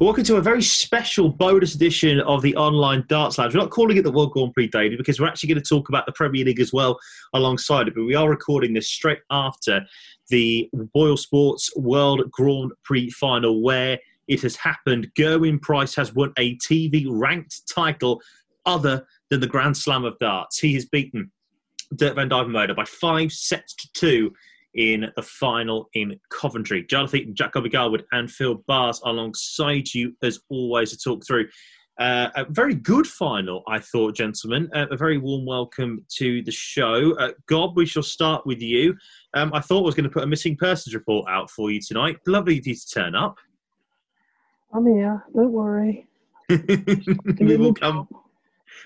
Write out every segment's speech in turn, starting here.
Welcome to a very special bonus edition of the online darts lounge. We're not calling it the World Grand Prix Daily because we're actually going to talk about the Premier League as well alongside it. But we are recording this straight after the BoyleSports World Grand Prix final where it has happened. Gerwyn Price has won a TV ranked title other than the Grand Slam of Darts. He has beaten Dirk van Duijvenbode by five sets to two in the final in Coventry. Jonathan, Jacoby Garwood, and Phill Barrs alongside you as always to talk through. Uh, a very good final, I thought, gentlemen. Uh, a very warm welcome to the show. Uh, Gob, we shall start with you. Um, I thought I was going to put a missing persons report out for you tonight. Lovely of you to turn up. I'm here. Don't worry. we will come.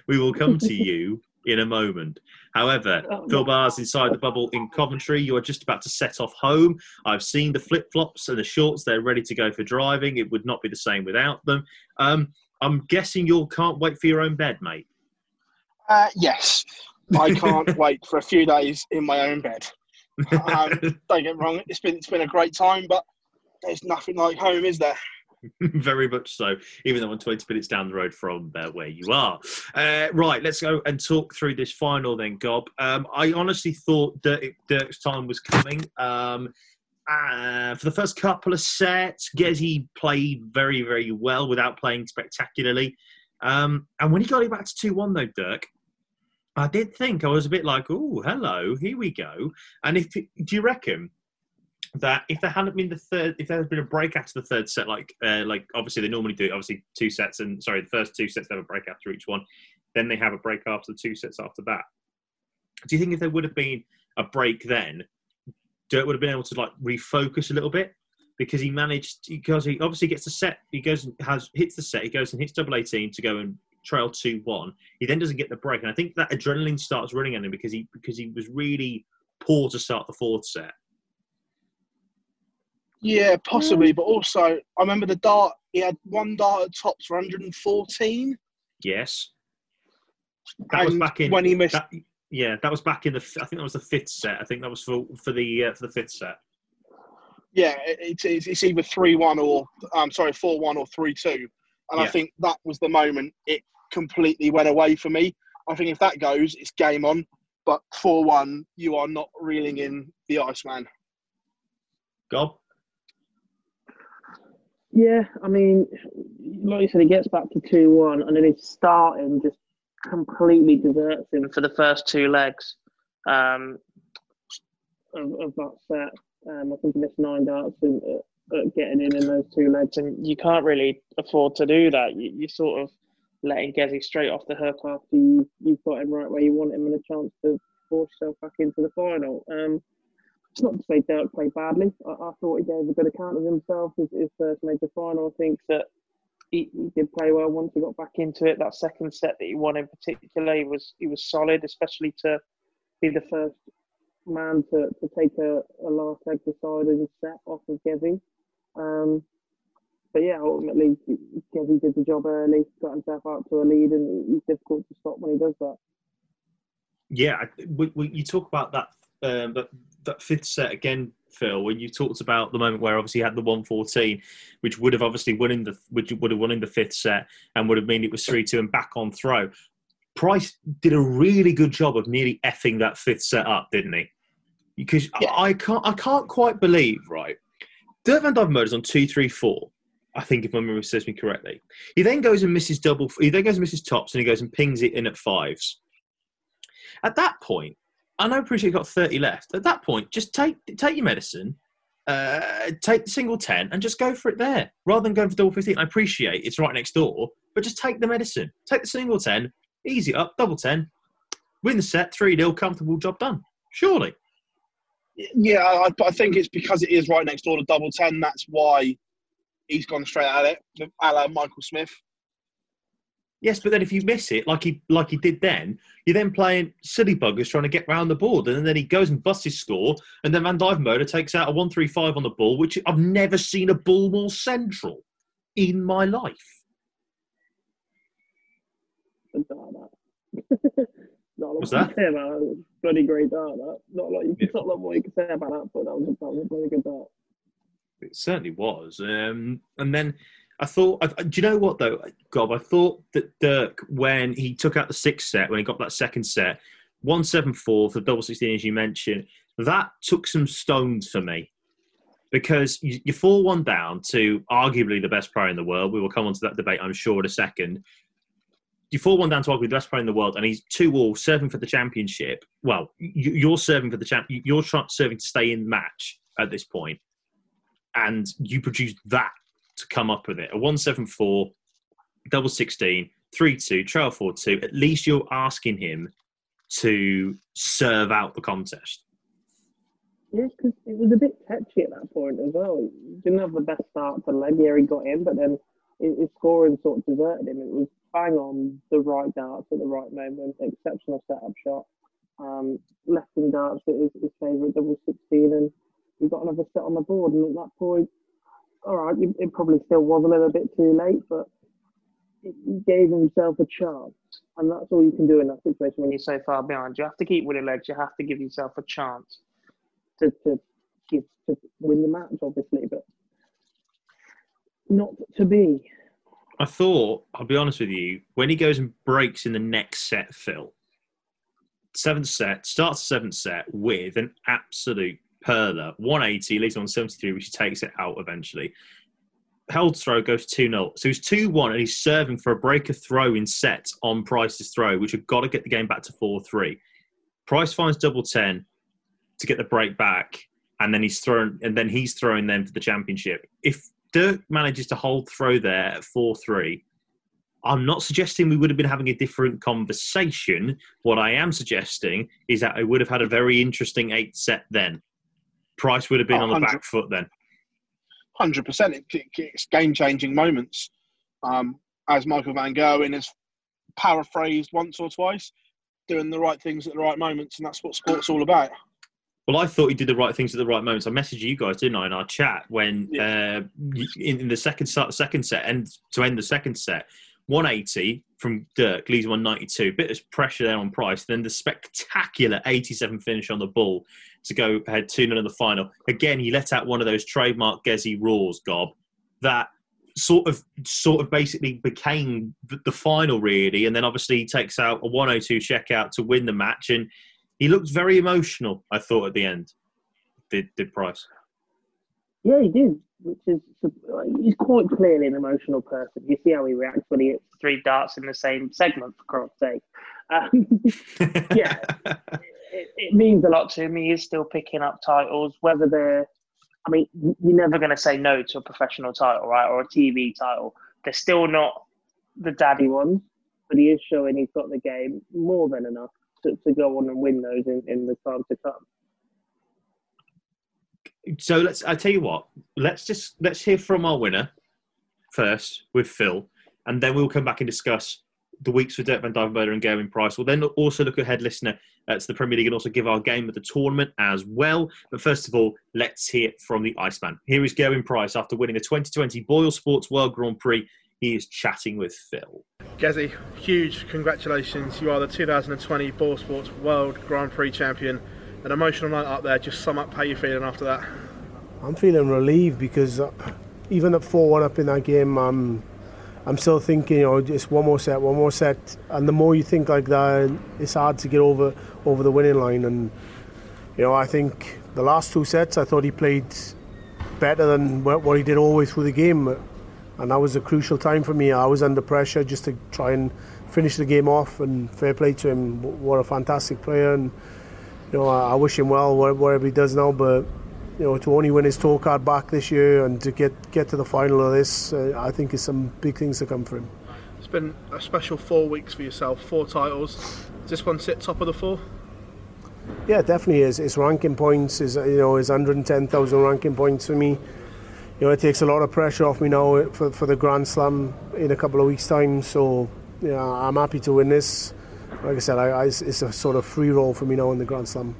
We will come to you in a moment. However, oh, Phill Barrs inside the bubble in Coventry. You are just about to set off home. I've seen the flip flops and the shorts. They're ready to go for driving. It would not be the same without them. Um, I'm guessing you can't wait for your own bed, mate. Uh, yes, I can't wait for a few days in my own bed. Um, don't get me wrong; it's been it's been a great time, but there's nothing like home, is there? Very much so, even though I'm 20 minutes down the road from uh, where you are. Uh, right, let's go and talk through this final then, Gob. Um, I honestly thought that Dirk's time was coming. Um, uh, for the first couple of sets, Gezi played very, very well without playing spectacularly. Um, and when he got it back to 2 1, though, Dirk, I did think I was a bit like, oh, hello, here we go. And if do you reckon that if there hadn't been the third, if there had been a break after the third set, like uh, like obviously they normally do, obviously two sets, and sorry, the first two sets they have a break after each one, then they have a break after the two sets after that. Do you think if there would have been a break then, Dirk would have been able to like refocus a little bit because he managed because he obviously gets the set, he goes and has hits the set, he goes and hits double eighteen to go and trail two one. He then doesn't get the break, and I think that adrenaline starts running at him because he because he was really poor to start the fourth set. Yeah, possibly, but also I remember the dart. He had one dart at tops for 114. Yes, that was back in when he missed. That, yeah, that was back in the. I think that was the fifth set. I think that was for for the uh, for the fifth set. Yeah, it's it's, it's either three one or I'm um, sorry four one or three two, and yeah. I think that was the moment it completely went away for me. I think if that goes, it's game on. But four one, you are not reeling in the Iceman. Gob. Yeah, I mean, like you said, he gets back to 2 1, and then his starting just completely deserts him for the first two legs um, of, of, that set. Um, I think he missed nine darts and, uh, getting in in those two legs, and you can't really afford to do that. You, you're sort of letting Gezi straight off the hook after you, you've got him right where you want him and a chance to force yourself back into the final. Um, it's not to say Dirk played badly. I, I, thought he gave a good account of himself. His, his first major final, I think that he, he, did play well once he got back into it. That second set that he won in particular, he was he was solid, especially to be the first man to, to take a, a last leg deciding set off of Gezi. Um, but yeah, ultimately, Gezi did the job early, got himself out to a lead, and he's difficult to stop when he does that. Yeah, we, we, you talk about that, um, that that fifth set again, Phil. When you talked about the moment where obviously he had the one fourteen, which would have obviously won in the which would have won in the fifth set and would have meant it was three two and back on throw. Price did a really good job of nearly effing that fifth set up, didn't he? Because yeah. I, I can't I can't quite believe right. Dirk Van Duijvenbode's on two three four. I think if my memory serves me correctly. He then goes and misses double. He then goes and misses tops, and he goes and pings it in at fives. At that point, I know you've got 30 left. At that point, just take take your medicine, uh, take the single 10 and just go for it there rather than going for double 15. I appreciate it's right next door, but just take the medicine. Take the single 10, easy up, double 10, win the set, 3 0, comfortable job done. Surely. Yeah, I, I, think it's because it is right next door to double 10. That's why he's gone straight at it, a la Michael Smith. Yes, but then if you miss it, like he like he did then, you're then playing silly buggers trying to get round the board, and then he goes and busts his score, and then Van Duijvenbode takes out a one three five on the ball, which I've never seen a ball more central in my life. What's that? About Bloody great dart. That. Not like you, not a lot more you can say about that, but that was a, that was a bloody good dart. It certainly was. Um, and then I thought, I, do you know what though, Gob? I thought that Dirk, when he took out the sixth set, when he got that second set, one seven four for double sixteen, as you mentioned, that took some stones for me because you, fall one down to arguably the best player in the world. We will come on to that debate, I'm sure, in a second. You fall one down to arguably the best player in the world, and he's two all serving for the championship. Well, you, are serving for the champ. You're serving to stay in the match at this point, and you produce that to come up with it. A 174, double 16, 3 2, trail 4 2. At least you're asking him to serve out the contest. Yes, because it was a bit touchy at that point as well. Didn't have the best start to leg. He got in, but then his scoring sort of deserted him. It was bang on the right darts at the right moment, exceptional setup shot. Um, left in darts at his, his favourite double 16, and he got another set on the board. And at that point, all right, it probably still was a little bit too late, but he gave himself a chance. And that's all you can do in that situation when you're so far behind. You have to keep winning legs. You have to give yourself a chance to, to, give, to win the match, obviously, but not to be. I thought, I'll be honest with you, when he goes and breaks in the next set, Phil, seventh set, starts seventh set with an absolute Perla, 180, leaves on 73, which he takes it out eventually. Held throw goes 2 0. So he's 2 1 and he's serving for a breaker throw in set on Price's throw, which have got to get the game back to 4 3. Price finds double 10 to get the break back, and then he's thrown, and then he's throwing them for the championship. If Dirk manages to hold throw there at 4 3, I'm not suggesting we would have been having a different conversation. What I am suggesting is that I would have had a very interesting eight set then. Price would have been oh, on the back foot then. Hundred percent. It's game changing moments. Um, as Michael Van Gerwen has paraphrased once or twice, doing the right things at the right moments, and that's what sport's all about. Well, I thought he did the right things at the right moments. I messaged you guys, didn't I, in our chat when yeah. uh, in, in, the second second set and to end the second set, 180 from Dirk leaves 192. Bit of pressure there on Price. Then the spectacular 87 finish on the ball to go ahead 2 0 in the final. Again, he let out one of those trademark Gezi roars, Gob, that sort of sort of basically became the final really and then obviously he takes out a 102 check out to win the match and he looked very emotional i thought at the end did did price yeah he did which is he's quite clearly an emotional person. You see how he reacts when he hits three darts in the same segment, for Christ's sake. Um, yeah, it, it, means a lot to him. He is still picking up titles, whether they're. I mean, you're never going to say no to a professional title, right, or a TV title. They're still not the daddy ones, but he is showing he's got the game more than enough to, to go on and win those in, in the time to come so let's. I tell you what. Let's just let's hear from our winner first with Phil, and then we'll come back and discuss the weeks for Dirk van Duijvenbode and Gerwyn Price. We'll then also look ahead, listener, uh, to the Premier League and also give our game of the tournament as well. But first of all, let's hear from the Iceman. Here is Gerwyn Price after winning the 2020 BoyleSports World Grand Prix. He is chatting with Phil. Gezi, huge congratulations. You are the 2020 BoyleSports World Grand Prix champion. An emotional night up there. Just sum up how you're feeling after that. I'm feeling relieved because uh, even at 4 1 up in that game, I'm I'm still thinking, you know, just one more set, one more set, and the more you think like that, it's hard to get over over the winning line. And you know, I think the last two sets, I thought he played better than what he did way through the game, and that was a crucial time for me. I was under pressure just to try and finish the game off, and fair play to him. What a fantastic player, and you know, I wish him well whatever he does now, but you know, to only win his tour card back this year and to get get to the final of this, uh, I think is some big things to come for him. It's been a special four weeks for yourself, four titles. Does this one sit top of the four? Yeah, definitely is. His ranking points is you know is 110,000 ranking points for me. You know, it takes a lot of pressure off me now for, for the Grand Slam in a couple of weeks' time. So, yeah, I'm happy to win this. Like I said, I, I, it's a sort of free roll for me now in the Grand Slam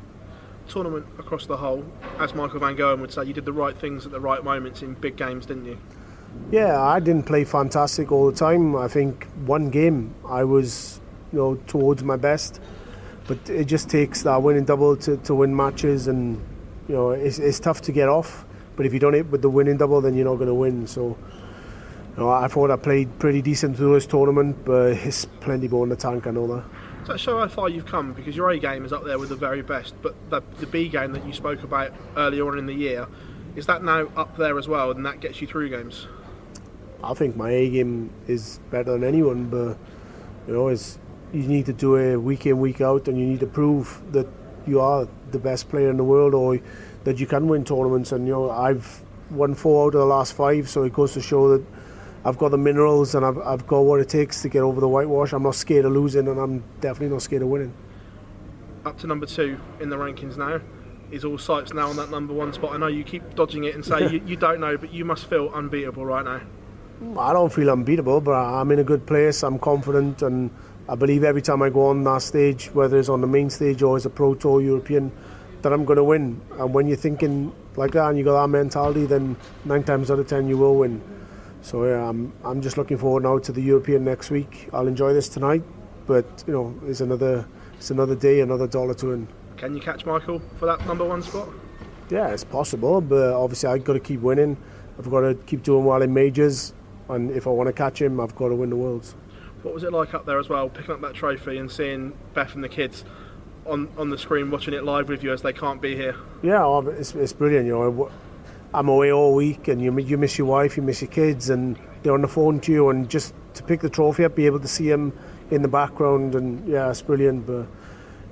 tournament across the whole, as Michael Van Gerwen would say, you did the right things at the right moments in big games, didn't you? Yeah, I didn't play fantastic all the time. I think one game I was, you know, towards my best, but it just takes that winning double to, to win matches, and you know, it's, it's tough to get off. But if you don't hit with the winning double, then you're not going to win. So, you know, I thought I played pretty decent through this tournament, but it's plenty more in the tank. I know that. Does that show how far you've come? Because your A game is up there with the very best, but the, the B game that you spoke about earlier on in the year, is that now up there as well, and that gets you through games? I think my A game is better than anyone, but you know, it's you need to do it week in, week out, and you need to prove that you are the best player in the world, or that you can win tournaments. And you know, I've won four out of the last five, so it goes to show that I've got the minerals and I've, I've got what it takes to get over the whitewash. I'm not scared of losing and I'm definitely not scared of winning. Up to number two in the rankings now. Is all sights now on that number one spot? I know you keep dodging it and say you, you don't know, but you must feel unbeatable right now. Mm, I don't feel unbeatable, but I'm in a good place. I'm confident, and I believe every time I go on that stage, whether it's on the main stage or as a Pro Tour European, that I'm going to win. And when you're thinking like that and you got that mentality, then nine times out of ten you will win. So yeah, I'm I'm just looking forward now to the European next week. I'll enjoy this tonight, but you know, it's another it's another day, another dollar to win. Can you catch Michael for that number one spot? Yeah, it's possible, but obviously I've got to keep winning. I've got to keep doing well in majors, and if I want to catch him, I've got to win the worlds. What was it like up there as well, picking up that trophy and seeing Beth and the kids on on the screen watching it live with you as they can't be here? Yeah, oh, it's, it's brilliant. You know, I'm away all week, and you you miss your wife, you miss your kids, and they're on the phone to you, and just to pick the trophy up, be able to see them in the background, and yeah, it's brilliant. But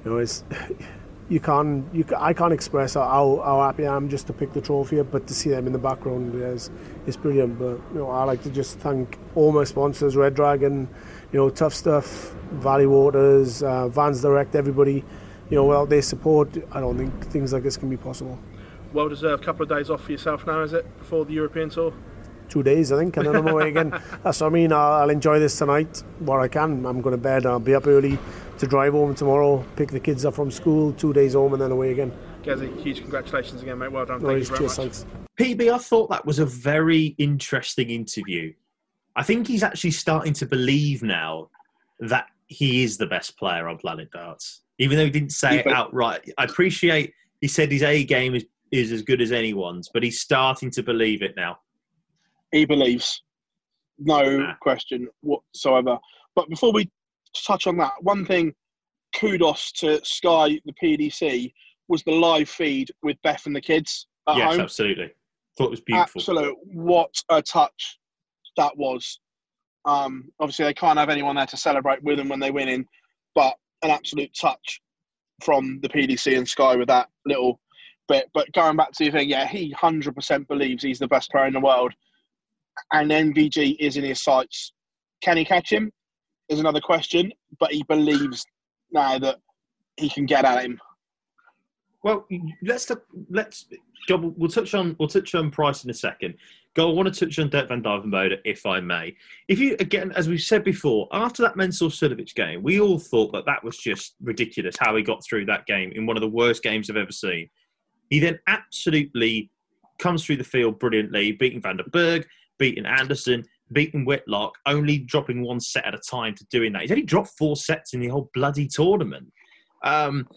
you know, it's you can't you I can't express how, how happy I am just to pick the trophy up, but to see them in the background yeah, is is brilliant. But you know, I like to just thank all my sponsors, Red Dragon, you know, Tough Stuff, Valley Waters, uh, Vans Direct, everybody. You know, without their support, I don't think things like this can be possible well deserved couple of days off for yourself now, is it, before the European tour? Two days, I think, and then I'm away again. That's what I mean. I'll, I'll enjoy this tonight where I can. I'm going to bed. I'll be up early to drive home tomorrow, pick the kids up from school, two days home, and then away again. Gazzy, huge congratulations again, mate. Well done. Thank you very cheers, much. Thanks. PB, I thought that was a very interesting interview. I think he's actually starting to believe now that he is the best player on Planet Darts, even though he didn't say it outright. I appreciate he said his A game is is as good as anyone's, but he's starting to believe it now. He believes, no nah. question whatsoever. But before we touch on that, one thing, kudos to Sky, the PDC, was the live feed with Beth and the kids at yes, home. absolutely. Thought it was beautiful. Absolute. What a touch that was. Um, obviously, they can't have anyone there to celebrate with them when they're winning, but an absolute touch from the PDC and Sky with that little bit. But going back to the thing, yeah, he hundred percent believes he's the best player in the world, and MVG is in his sights. Can he catch him? Is another question, but he believes now that he can get at him. Well, let's let's we'll touch on we'll touch on Price in a second Go, I want to touch on Dirk van Duijvenbode, if I may. If you, again, as we've said before, after that Mensur Suljovic game, we all thought that that was just ridiculous how he got through that game in one of the worst games I've ever seen. He then absolutely comes through the field brilliantly, beating Van den Bergh, beating Anderson, beating Whitlock, only dropping one set at a time to doing that. He's only dropped four sets in the whole bloody tournament. Um,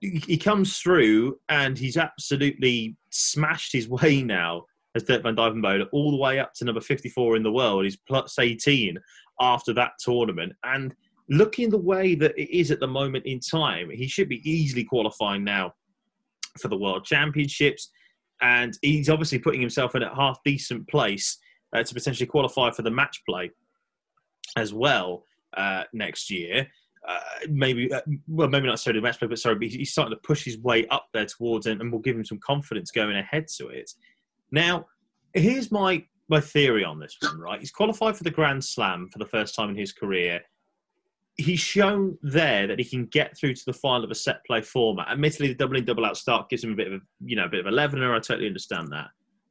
he comes through and he's absolutely smashed his way now as Dirk van Duijvenbode all the way up to number 54 in the world. He's plus 18 after that tournament. And looking the way that it is at the moment in time, he should be easily qualifying now for the World Championships. And he's obviously putting himself in a half decent place uh, to potentially qualify for the match play as well uh, next year. Uh, maybe, uh, well, maybe not necessarily the match play, but sorry, but he's starting to push his way up there towards it and will give him some confidence going ahead to it. Now, here's my my theory on this one. Right, he's qualified for the Grand Slam for the first time in his career. He's shown there that he can get through to the final of a set play format. Admittedly, the double in double out start gives him a bit of a, you know a bit of a leveler. I totally understand that.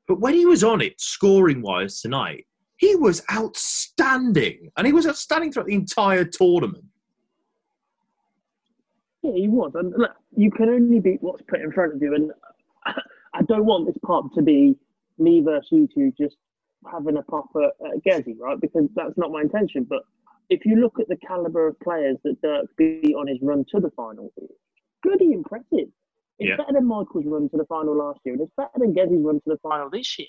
But when he was on it, scoring wise tonight, he was outstanding, and he was outstanding throughout the entire tournament. Yeah, he was. And look, you can only beat what's put in front of you. And I don't want this part to be me versus you two just having a pop at, at Gezi, right? Because that's not my intention. But if you look at the caliber of players that Dirk beat on his run to the final, bloody impressive. It's Yeah. better than Michael's run to the final last year, and it's better than Gezi's run to the final this year.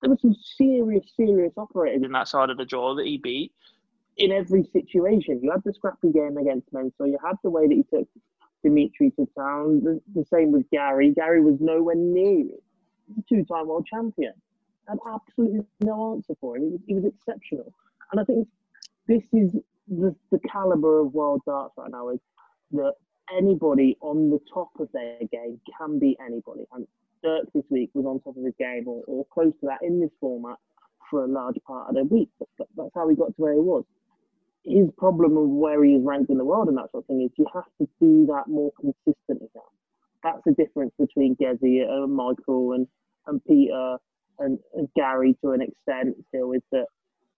There were some serious, serious operators in that side of the draw that he beat in every situation. You had the scrappy game against Mensur, you had the way that he took Dimitri to town, the, the same with Gary. Gary was nowhere near it. Two time world champion. Had absolutely no answer for him. He was, he was exceptional. And I think this is the, the caliber of world darts right now is that anybody on the top of their game can beat anybody. And Dirk this week was on top of his game or, or close to that in this format for a large part of the week. But that's how he got to where he was. His problem of where he is ranked in the world and that sort of thing is you have to do that more consistently now. That's the difference between Gezi and Michael and, and Peter and, and Gary to an extent still is that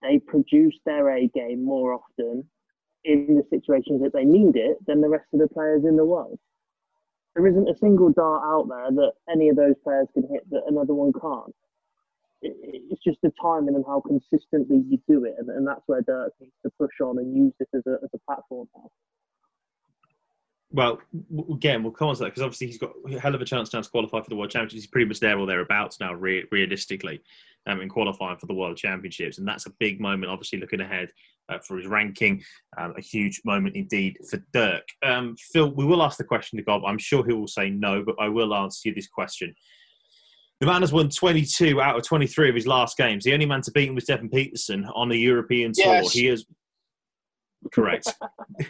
they produce their A game more often in the situations that they need it than the rest of the players in the world. There isn't a single dart out there that any of those players can hit that another one can't. It, it's just the timing and how consistently you do it, and, and that's where Dirk needs to push on and use this as a, as a platform now. Well, again, we'll come on to that because obviously he's got a hell of a chance now to qualify for the World Championships. He's pretty much there or thereabouts now, re- realistically, um, in qualifying for the World Championships. And that's a big moment, obviously, looking ahead uh, for his ranking. Um, a huge moment indeed for Dirk. Um, Phil, we will ask the question to Gob. I'm sure he will say no, but I will answer you this question. The man has won 22 out of 23 of his last games. The only man to beat him was Devon Petersen on the European tour. Yes. He is correct.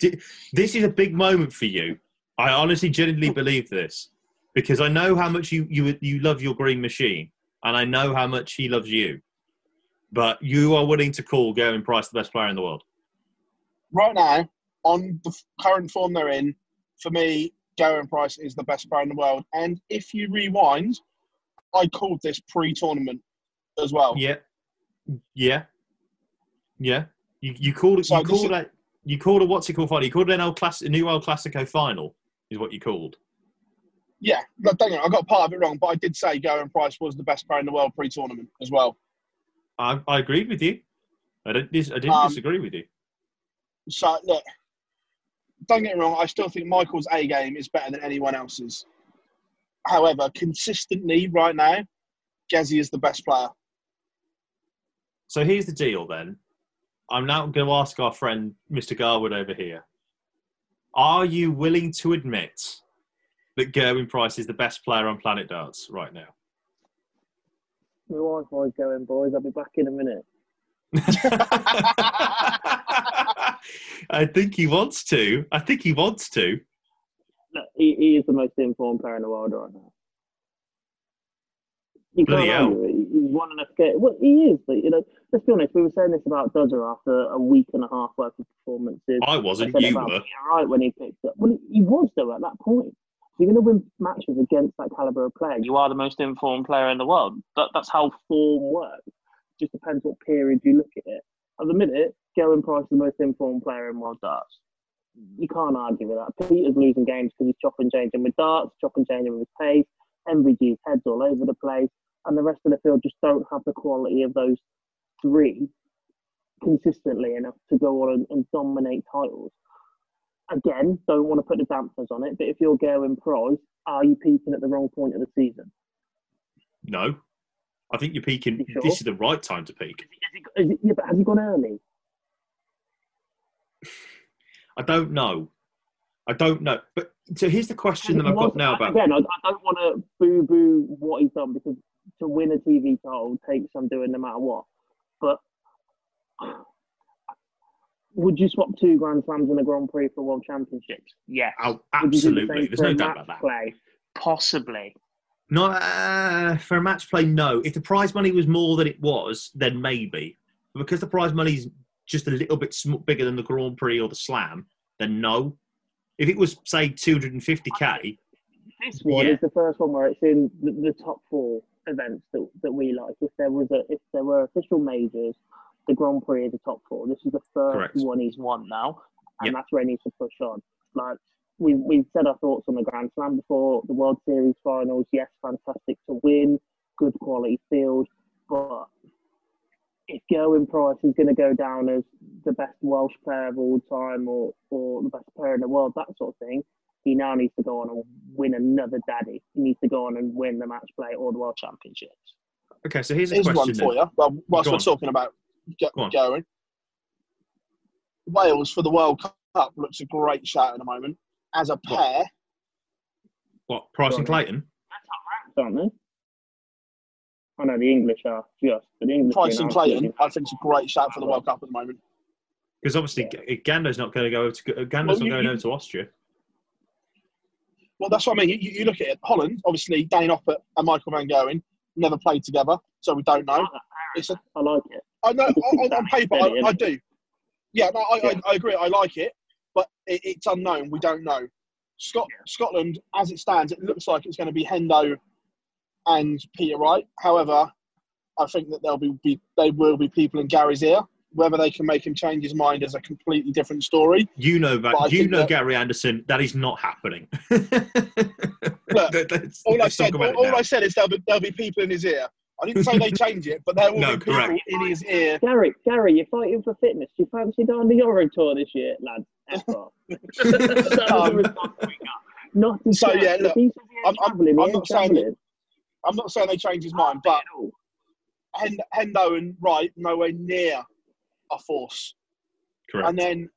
This is a big moment for you. I honestly, genuinely believe this because I know how much you you you love your green machine, and I know how much he loves you. But you are willing to call Gerwyn Price the best player in the world. Right now, on the current form they're in, for me, Gerwyn Price is the best player in the world. And if you rewind, I called this pre-tournament as well. Yeah, yeah, yeah. You you called it. So You called it. You called it. What's it called? Final. You called it an El Class, a new El Clasico final. Is what you called. Yeah, look, don't get I got part of it wrong, but I did say Gerwyn Price was the best player in the world pre-tournament as well. I, I agreed with you. I don't. Dis- I didn't Um, disagree with you. So look, don't get me wrong, I still think Michael's A game is better than anyone else's. However, consistently right now, Gezi is the best player. So here's the deal then. I'm now going to ask our friend Mr. Garwood over here. Are you willing to admit that Gerwyn Price is the best player on Planet Darts right now? My Wi-Fi's going, boys. I'll be back in a minute. I think he wants to. I think he wants to. Look, he, he is the most informed player in the world right now. You can't argue it. He's won enough games. Well, he is, but you know, let's be honest. We were saying this about Dodger after a week and a half worth of performances. I wasn't. said You were. Wright when he picked up. Well, he was though at that point. you're going to win matches against that caliber of player. You are the most informed player in the world. That, that's how form works. It Just depends what period you look at it. At the minute, Gerwyn Price is the most informed player in world darts. You can't argue with that. Peter's losing games because he's chopping changing with darts, chopping changing with his pace. MVG's heads all over the place, and the rest of the field just don't have the quality of those three consistently enough to go on and, and dominate titles. Again, don't want to put the dampers on it, but if you're going Price, are you peaking at the wrong point of the season? No. I think you're peaking. You sure? This is the right time to peak. Is it, is it, yeah, but have you gone early? I don't know. I don't know. But so here's the question that I've got now about. Again, I, I don't want to boo boo what he's done because to win a TV title takes some doing no matter what. But would you swap two Grand Slams and a Grand Prix for World Championships? Yes. Oh, Would you do the absolutely. There's no doubt about that. Play? Possibly. Not uh, for a match play. No. If the prize money was more than it was, then maybe. But because the prize money's just a little bit sm- bigger than the Grand Prix or the Slam, then no. If it was say 250k, This one Yeah. is the first one where it's in the, the top four events that, that we like. If there was a if there were official majors, the Grand Prix is the top four. This is the first Correct. one he's won now, and Yep. that's where he needs to push on. Like we we've said our thoughts on the Grand Slam before, the World Series finals. Yes, fantastic to win, good quality field, but if Gerwyn Price is going to go down as the best Welsh player of all time or, or the best player in the world, that sort of thing, he now needs to go on and win another daddy. He needs to go on and win the match play or the World Championships. okay. So here's a Here's question. one for then. you. Well, whilst Go we're on. talking about Ge- Go on. Gerwyn, Wales for the World Cup looks a great shout at the moment. As a pair, What Price and Sorry. Clayton? Aren't they? I know the English are just, but the English Price are and Clayton, I think it's a great shout for the World Cup at the moment. Because obviously G Gando's not going to go over to Gando's Well, not you- going you- over to Austria. Well, that's what I mean. You, you look at it. Holland, obviously, Danny Noppert and Michael Van Gerwen never played together, so we don't know. It's a, I like it. I know on, on paper, I, I do. Yeah, no, I, Yeah. I, I agree. I like it, but it, it's unknown. We don't know. Scot- Scotland, as it stands, it looks like it's going to be Hendo and Peter Wright. However, I think that there'll be, be there will be people in Gary's ear. Whether they can make him change his mind is a completely different story. You know But that. You know that- Gary Anderson. That is not happening. Look, Let's- All I let's talk said, about all. I said is there'll be, there'll be people in his ear. I didn't say they change it, but there will No, be people correct. in his ear. Gary, Gary, you're fighting for fitness. Do you fancy going the Euro Tour this year, lad? F off. That was the Um, response we got. Not So, chat. yeah, look, he says he ain't I'm- I'm- I'm not saying travelling. I'm not saying they change his mind, but Hen- Hendo and Wright nowhere near a force. Correct. And then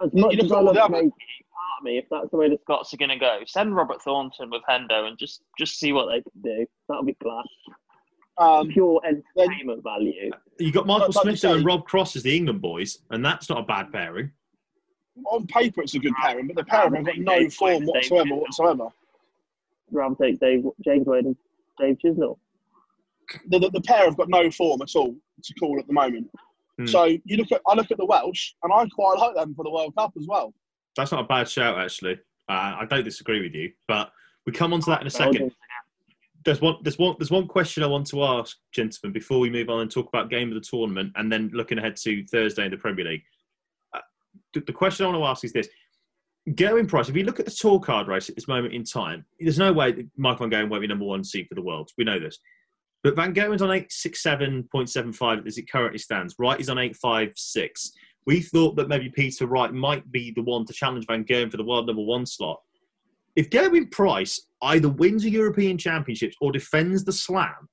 As You much look as I love the other- part of me, if that's the way the Scots are going to go, send Robert Thornton with Hendo and just just see what they can do. That'll be class. um, Pure entertainment value. you got Michael Like- like you Smith and Rob Cross as the England boys, and that's not a bad pairing. on paper it's a good pairing, but the pairing have got no form whatsoever. Whatsoever. Rather take Dave, James Wade and Dave Chisnell. The, the, the pair have got no form at all to call at the moment. Hmm. So you look at I look at the Welsh, and I quite like them for the World Cup as well. That's not a bad shout, actually. Uh, I don't disagree with you, but we come on to that in a second. There's one, there's one, there's one question I want to ask, gentlemen, before we move on and talk about game of the tournament, and then looking ahead to Thursday in the Premier League. Uh, the, the question I want to ask is this: Gerwyn Price. If you look at the tour card race at this moment in time, there's no way that Michael Van Gerwen won't be number one seed for the world. We know this. But Van Gerwen's on 867.75 as it currently stands. Wright is on 856. We thought that maybe Peter Wright might be the one to challenge Van Gerwen for the world number one slot. If Gerwyn Price either wins the European Championships or defends the Slam,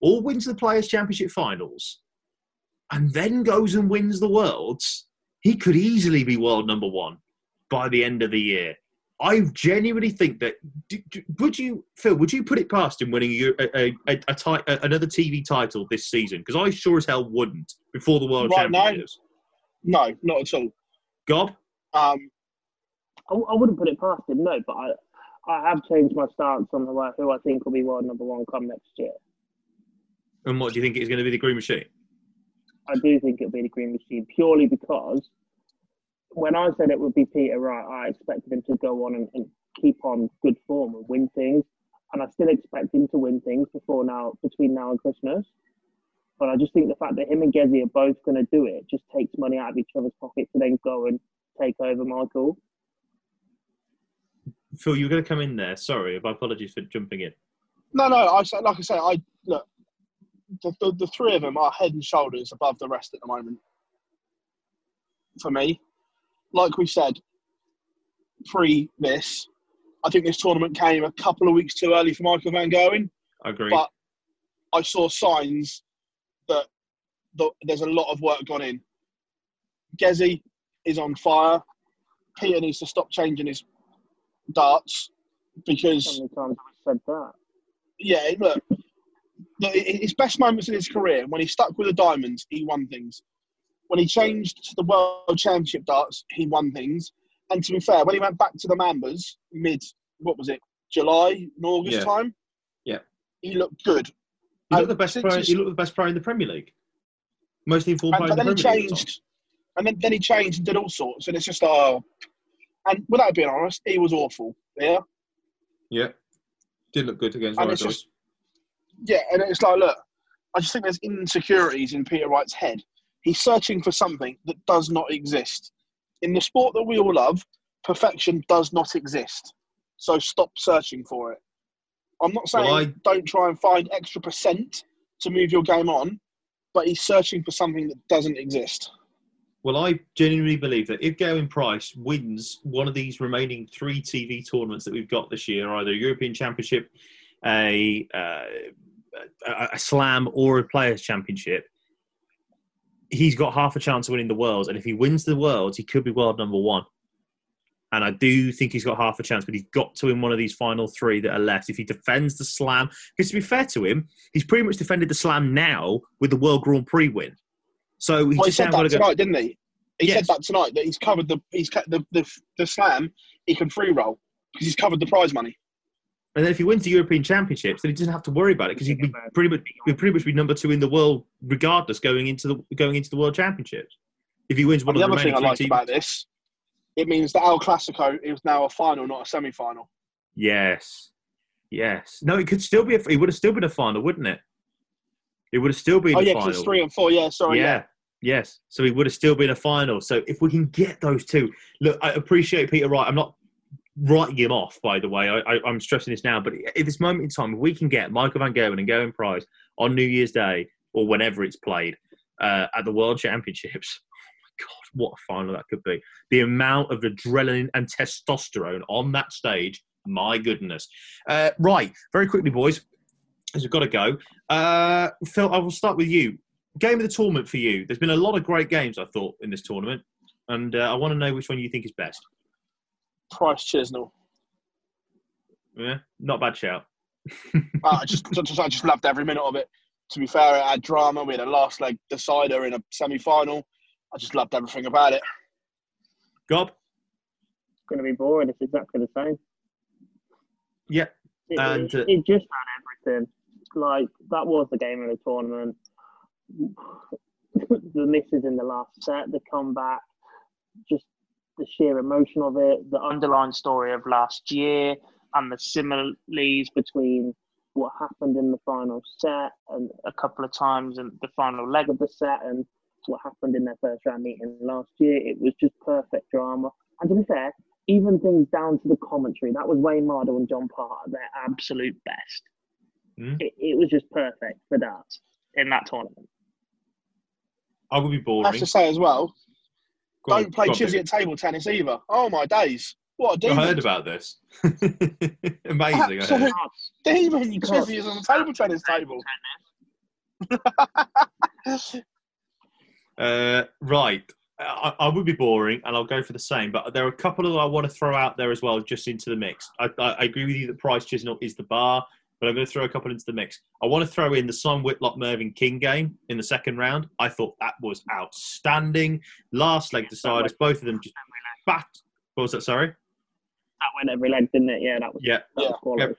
or wins the Players' Championship finals, and then goes and wins the Worlds, he could easily be world number one by the end of the year. I genuinely think that. d- d- Would you, Phil? Would you put it past him winning a, a, a, a, a ti- a- another TV title this season? Because I sure as hell wouldn't before the World Right now? Championships. No, not at all. Gob, Um, I, I wouldn't put it past him, no, but I, I have changed my stance on the, I, who I think will be world number one come next year. and what do you think is going to be the Green Machine? I do think it'll be the Green Machine purely because when I said it would be Peter Wright, I expected him to go on and, and keep on good form and win things. And I still expect him to win things before now, between now and Christmas. But I just think the fact that him and Gezi are both going to do it just takes money out of each other's pocket to then go and take over Michael. Phil, you were going to come in there. Sorry, my apologies for jumping in. No, no. I say, like I say, I look. The, the, the three of them are head and shoulders above the rest at the moment. For me, like we said, pre this, I think this tournament came a couple of weeks too early for Michael Van Gerwen. I agree. But I saw signs that, that there's a lot of work gone in. Gezi is on fire. Peter needs to stop changing his darts because How many times have I said that? yeah, look, look, his best moments in his career when he stuck with the diamonds, he won things. When he changed to the World Championship darts, he won things. And to be fair, when he went back to the Mambas mid, what was it, July, and August Yeah. time, Yeah. he looked good. He looked, And the best pro. he's- You look the best pro in the Premier League. Most informed And, player in the then he League. changed, and then, then he changed and did all sorts, and it's just oh. And without being honest, he was awful. Yeah, Yeah, did look good against And just- yeah, and it's like, look, I just think there's insecurities in Peter Wright's head. He's searching for something that does not exist. In the sport that we all love, perfection does not exist. So stop searching for it. I'm not saying Well, I- don't try and find extra percent to move your game on, but he's searching for something that doesn't exist. Well, I genuinely believe that if Gerwyn Price wins one of these remaining three TV tournaments that we've got this year, either a European Championship, a, uh, a, a Slam, or a Players Championship, he's got half a chance of winning the world, And if he wins the world, he could be world number one. And I do think he's got half a chance, but he's got to win one of these final three that are left. If he defends the Slam, because to be fair to him, he's pretty much defended the Slam now with the World Grand Prix win. So he's Well, he just said that to go. tonight, didn't he? He Yes. said that tonight that he's covered the he's the the, the slam. He can free roll because he's covered the prize money. And then if he wins the European Championships, then he doesn't have to worry about it because he'd be pretty much he'd pretty much be number two in the world regardless going into the going into the World Championships. If he wins one And of the other thing I like teams. about this, it means that El Clasico is now a final, not a semi-final. Yes, yes. No, it could still be. A, it would have still been a final, wouldn't it? It would have still been Oh a yeah, 'cause final. it's three and four. Yeah, sorry. yeah. Yeah. Yes. So he would have still been a final. So if we can get those two, look, I appreciate Peter Wright. I'm not writing him off, by the way. I, I'm stressing this now. But at this moment in time, if we can get Michael Van Gerwen and Gerwyn Price on New Year's Day or whenever it's played uh, at the World Championships, oh my God, what a final that could be. The amount of adrenaline and testosterone on that stage, my goodness. Uh, right. Very quickly, boys, as we've got to go. Uh, Phil, I will start with you game of the tournament for you. There's been a lot of great games, I thought, in this tournament, and uh, I want to know which one you think is best. Price Chisnell. Yeah, not bad shout. Uh, I just, just I just loved every minute of it. To be fair, it had drama. We had a last leg decider in a semi-final. I just loved everything about it. Gob, It's going to be boring. It's exactly the same. yeah, It, And, it, uh, it just had everything. Like that was the game of the tournament. the misses in the last set, the comeback, just the sheer emotion of it, the underlying story of last year, and the similes between what happened in the final set and a couple of times in the final leg of the set and what happened in their first round meeting last year. It was just perfect drama. And to be fair, even things down to the commentary, that was Wayne Mardle and John Part at their absolute best. Mm. It, it was just perfect for that in that tournament. I would be I boring. have to say as well, Go don't play go Chizzy at table tennis either. Oh my days! What a I demon! I heard about this. Amazing. I heard. Absolute demon Chizzy is on the table tennis table. Uh, right. I, I would be boring, and I'll go for the same. But there are a couple of I want to throw out there as well, just into the mix. I, I, I agree with you that Price Chisnell is the bar, but I'm going to throw a couple into the mix. I want to throw in the Simon Whitlock Mervyn King game in the second round. I thought that was outstanding. Last leg deciders, both of them just bat. What was that? Sorry. That went every leg, didn't it? Yeah, that was, Yeah, that was quality.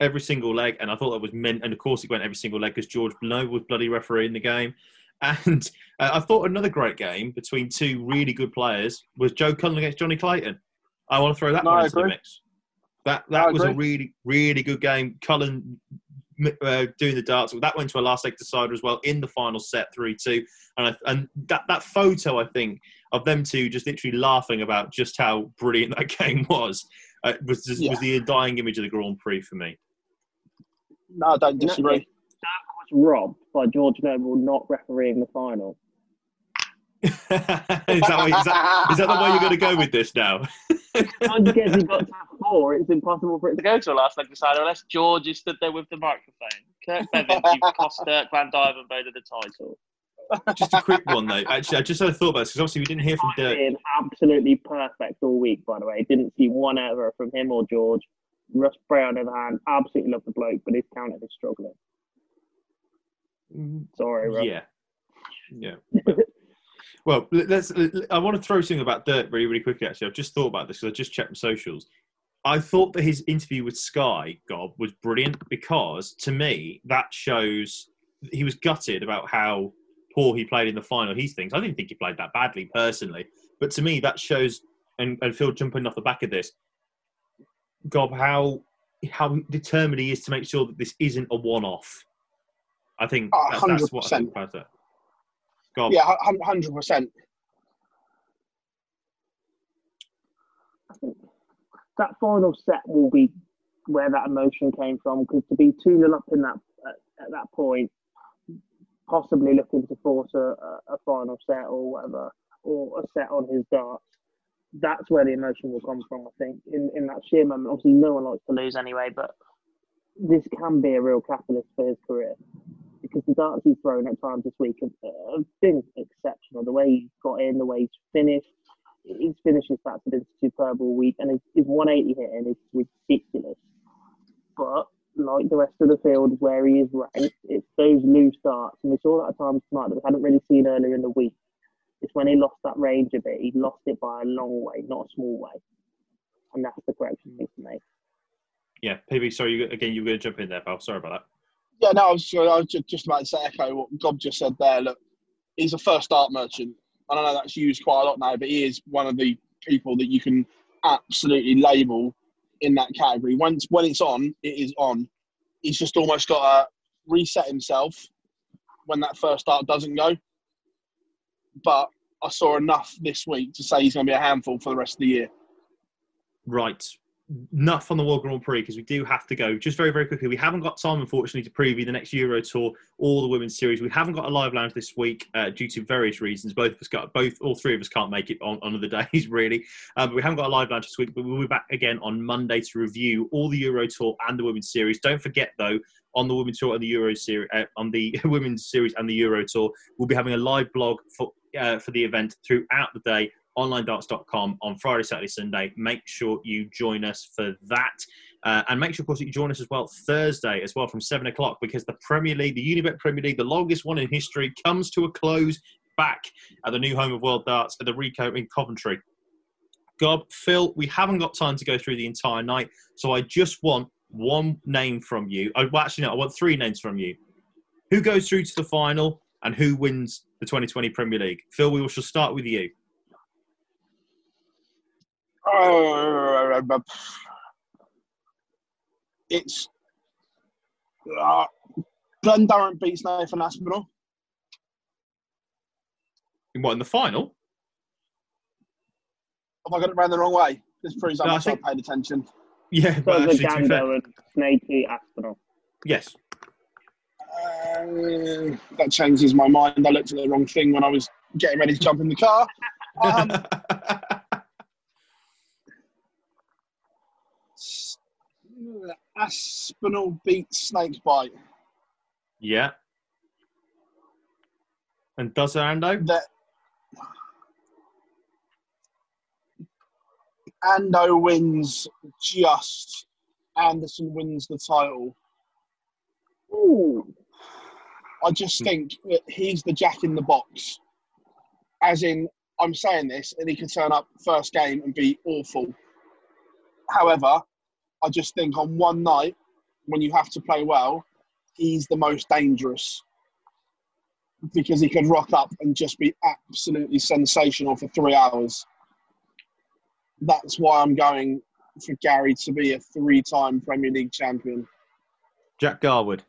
every single leg, and I thought that was meant. And of course, it went every single leg because George Noble was bloody referee in the game. And uh, I thought another great game between two really good players was Joe Cullen against Jonny Clayton. I want to throw that No, one into the mix. That that was a really really good game. Cullen uh, doing the darts. That went to a last leg decider as well in the final set, three two. And I, and that that photo, I think, of them two just literally laughing about just how brilliant that game was, uh, was just, yeah. was the dying image of the Grand Prix for me. No, I don't disagree. That was robbed by George Noble not refereeing the final. is, that way, is, that, is that the way you're going to go with this now? Once gets got to four, it's impossible for it to go to a last leg decider unless George is stood there with the microphone. Kirk Bevin, you've cost Dirk Van Duijvenbode the title. Just a quick one though. Actually, I just had a thought about this because obviously we didn't hear from Dirk. Been absolutely perfect all week, by the way. Didn't see one error from him or George. Russ Bray on the other hand, absolutely love the bloke, but his counter is struggling. Sorry, Russ. Yeah. Yeah. Well, let's. I want to throw something about Dirk really, really quickly. Actually, I've just thought about this because I just checked my socials. I thought that his interview with Sky, Gob, was brilliant because to me that shows he was gutted about how poor he played in the final. He thinks I didn't think he played that badly personally, but to me that shows. And, and Phill jumping off the back of this, Gob, how how determined he is to make sure that this isn't a one-off. I think ah, that's, that's what I think about it. Go on. Yeah, hundred percent. That final set will be where that emotion came from because to be 2 0 up in that at, at, that point, possibly looking to force a, a, a, final set or whatever, or a set on his darts, that's where the emotion will come from, I think, in, in that sheer moment. Obviously, no one likes to lose anyway, but this can be a real catalyst for his career because the darts he's thrown at times this week have, have been exceptional. The way he's got in, the way he's finished, his finishes stats have been superb all week, and his, his 180 hitting is ridiculous. But like the rest of the field where he is ranked, it's those loose starts, and we saw that at times tonight that we hadn't really seen earlier in the week. It's when he lost that range a bit. He lost it by a long way, not a small way, and that's the correction he needs to make. Yeah, PB, sorry, you, again, you were going to jump in there, pal. Sorry about that. Yeah, no, I was, I was just about to say, echo what Gob just said there. Look, he's a first start merchant. I don't know that's used quite a lot now, but he is one of the people that you can absolutely label in that category. Once when it's on, it is on. He's just almost got to reset himself when that first start doesn't go. But I saw enough this week to say he's going to be a handful for the rest of the year. Right enough on the World Grand Prix because we do have to go. Just very, very quickly, we haven't got time, unfortunately, to preview the next Euro Tour or the Women's Series. We haven't got a live lounge this week uh, due to various reasons. Both of us got both, all three of us can't make it on, on other days, really. Uh, but we haven't got a live lounge this week. But we'll be back again on Monday to review all the Euro Tour and the Women's Series. Don't forget, though, on the Women's Tour and the Euro Series, uh, on the Women's Series and the Euro Tour, we'll be having a live blog for uh, for the event throughout the day onlinedarts.com on Friday, Saturday, Sunday. Make sure you join us for that. Uh, and make sure, of course, that you join us as well Thursday as well from 7 o'clock because the Premier League, the Unibet Premier League, the longest one in history, comes to a close back at the new home of World Darts at the Ricoh in Coventry. Gob, Phill, we haven't got time to go through the entire night, so I just want one name from you. I, well, actually, no, I want three names from you. Who goes through to the final and who wins the 2020 Premier League? Phill, we shall start with you. Uh, it's uh, Glen Durrant beats Nathan Aspinall. In what in the final? Have I got it round the wrong way? This proves no, I think... paid attention. Yeah, but actually, to fair... Snakey Aspinall. Yes. Uh, that changes my mind. I looked at the wrong thing when I was getting ready to jump in the car. Um, Aspinall beats Snakebite. Yeah. And does Ando? That Ando wins just. Anderson wins the title. Ooh. I just think that he's the jack in the box. As in, I'm saying this, and he can turn up first game and be awful. However, I just think on one night, when you have to play well, he's the most dangerous because he could rock up and just be absolutely sensational for three hours. That's why I'm going for Gary to be a three-time Premier League champion. Jack Garwood.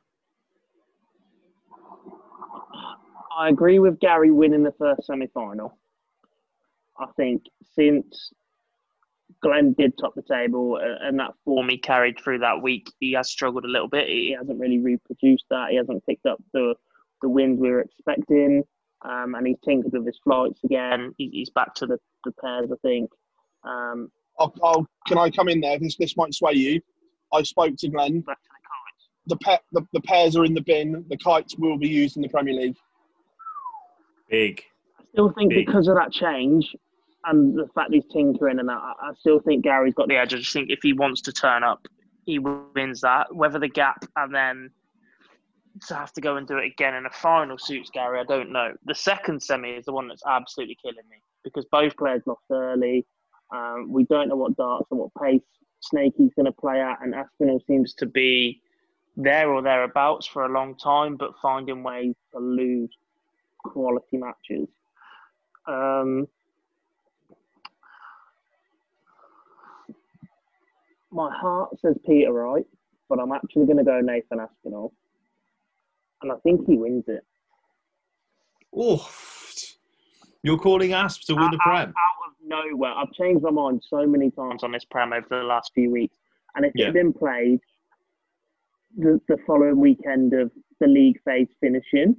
I agree with Gary winning the first semi-final. I think since Glen did top the table uh, and that form he carried through that week, he has struggled a little bit. He hasn't really reproduced that. He hasn't picked up the the wins we were expecting, um, and he's tinkered with his flights again. He's back to the, the pairs, I think. Um, I'll, I'll, can I come in there? This this might sway you. I spoke to Glen. back to the kites. The, pe- the the pairs are in the bin. The kites will be used in the Premier League. Big. I still think Big. because of that change and the fact he's tinkering and I still think Gary's got the edge. I just think if he wants to turn up, he wins that. Whether the gap and then to have to go and do it again in a final suits Gary, I don't know. The second semi is the one that's absolutely killing me because both players lost early. Um, we don't know what darts and what pace Snakey's going to play at, and Aspinall seems to be there or thereabouts for a long time, but finding ways to lose quality matches. Um, my heart says Peter Wright, but I'm actually going to go Nathan Aspinall, and I think he wins it. Oh, you're calling Asp to win the Prem. out of nowhere. I've changed my mind so many times on this Prem over the last few weeks, and if it Yeah. had been played the, the following weekend of the league phase finishing,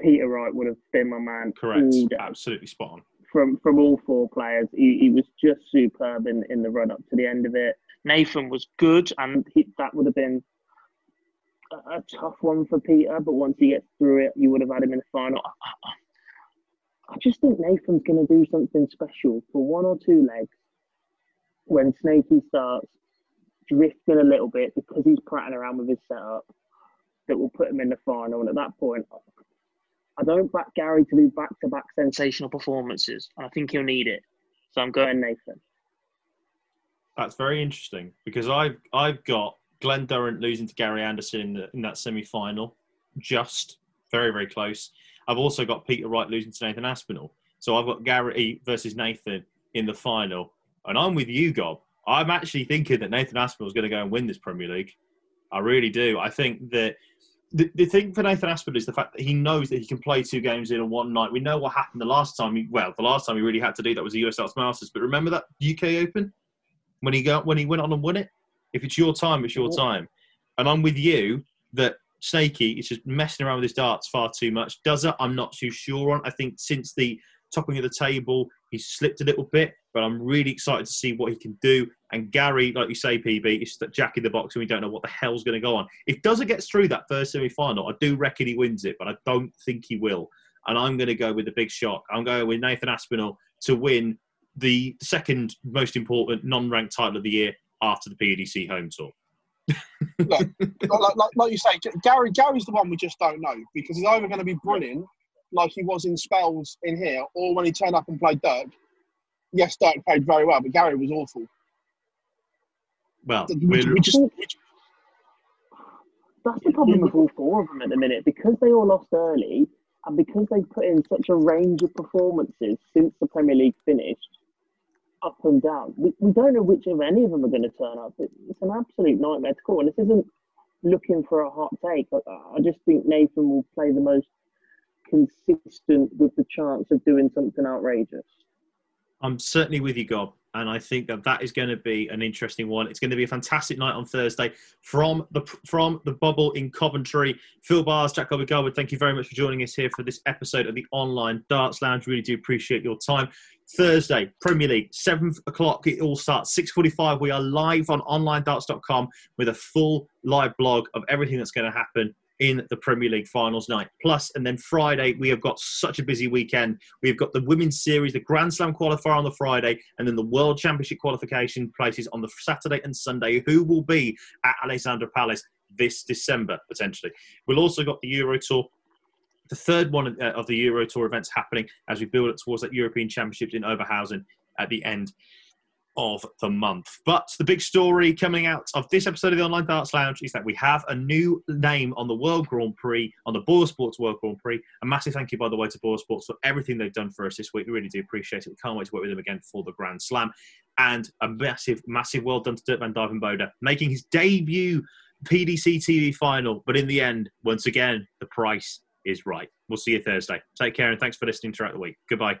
Peter Wright would have been my man Correct. Absolutely spot on. From from all four players. He, he was just superb in, in the run up to the end of it. Nathan was good, and he, that would have been a, a tough one for Peter. But once he gets through it, you would have had him in the final. I, I- just think Nathan's going to do something special for one or two legs when Snakey starts drifting a little bit because he's prattling around with his setup that will put him in the final. And at that point, I don't back Gary to do back to back sensational performances. I think he'll need it. So I'm going Nathan. That's very interesting because I've I've got Glen Durrant losing to Gary Anderson in, the, in that semi final, just very very close. I've also got Peter Wright losing to Nathan Aspinall. So I've got Gary versus Nathan in the final, and I'm with you, Gob. I'm actually thinking that Nathan Aspinall is going to go and win this Premier League. I really do. I think that the, the thing for Nathan Aspinall is the fact that he knows that he can play two games in a one night. We know what happened the last time. He, well, the last time he really had to do that was the US Darts Masters. But remember that UK Open when he got when he went on and won it. If it's your time, it's your time. And I'm with you that Snakey is just messing around with his darts far too much. Does it? I'm not too sure on. I think since the topping of the table, he's slipped a little bit. But I'm really excited to see what he can do. And Gary, like you say, PB, is Jack in the box, and we don't know what the hell's going to go on. If Dozer gets through that first semi-final, I do reckon he wins it, but I don't think he will. And I'm going to go with the big shock. I'm going with Nathan Aspinall to win the second most important non-ranked title of the year after the PDC home tour. like, like, like, like you say, Gary Gary's the one we just don't know because he's either going to be brilliant, like he was in spells in here, or when he turned up and played Dirk. Yes, Dirk played very well, but Gary was awful. Well, We, we're, we just that's the problem with all four of them at the minute because they all lost early and because they've put in such a range of performances since the Premier League finished, up and down. We, we don't know which of any of them are going to turn up. It, it's an absolute nightmare to call. And this isn't looking for a hot take. I, I just think Nathan will play the most consistent with the chance of doing something outrageous. I'm certainly with you, Gob, and I think that that is going to be an interesting one. It's going to be a fantastic night on Thursday from the from the bubble in Coventry. Phill Barrs, Jack Gobby Garwood, thank you very much for joining us here for this episode of the Online Darts Lounge. Really do appreciate your time. Thursday, Premier League, seven o'clock. It all starts six forty-five. We are live on OnlineDarts.com with a full live blog of everything that's going to happen in the Premier League finals night. Plus, and then Friday, we have got such a busy weekend. We've got the Women's Series, the Grand Slam qualifier on the Friday, and then the World Championship qualification places on the Saturday and Sunday. Who will be at Alexandra Palace this December, potentially? We've also got the Euro Tour. The third one uh, of the Euro Tour events happening as we build towards that European Championships in Oberhausen at the end of the month. But the big story coming out of this episode of the Online Darts Lounge is that we have a new name on the World Grand Prix, on the BoyleSports World Grand Prix. A massive thank you, by the way, to BoyleSports for everything they've done for us this week. We really do appreciate it. We can't wait to work with them again for the Grand Slam. And a massive, massive well done to Dirk van Duijvenbode, making his debut PDC TV final. But in the end, once again, the price is right. We'll see you Thursday. Take care and thanks for listening throughout the week. Goodbye.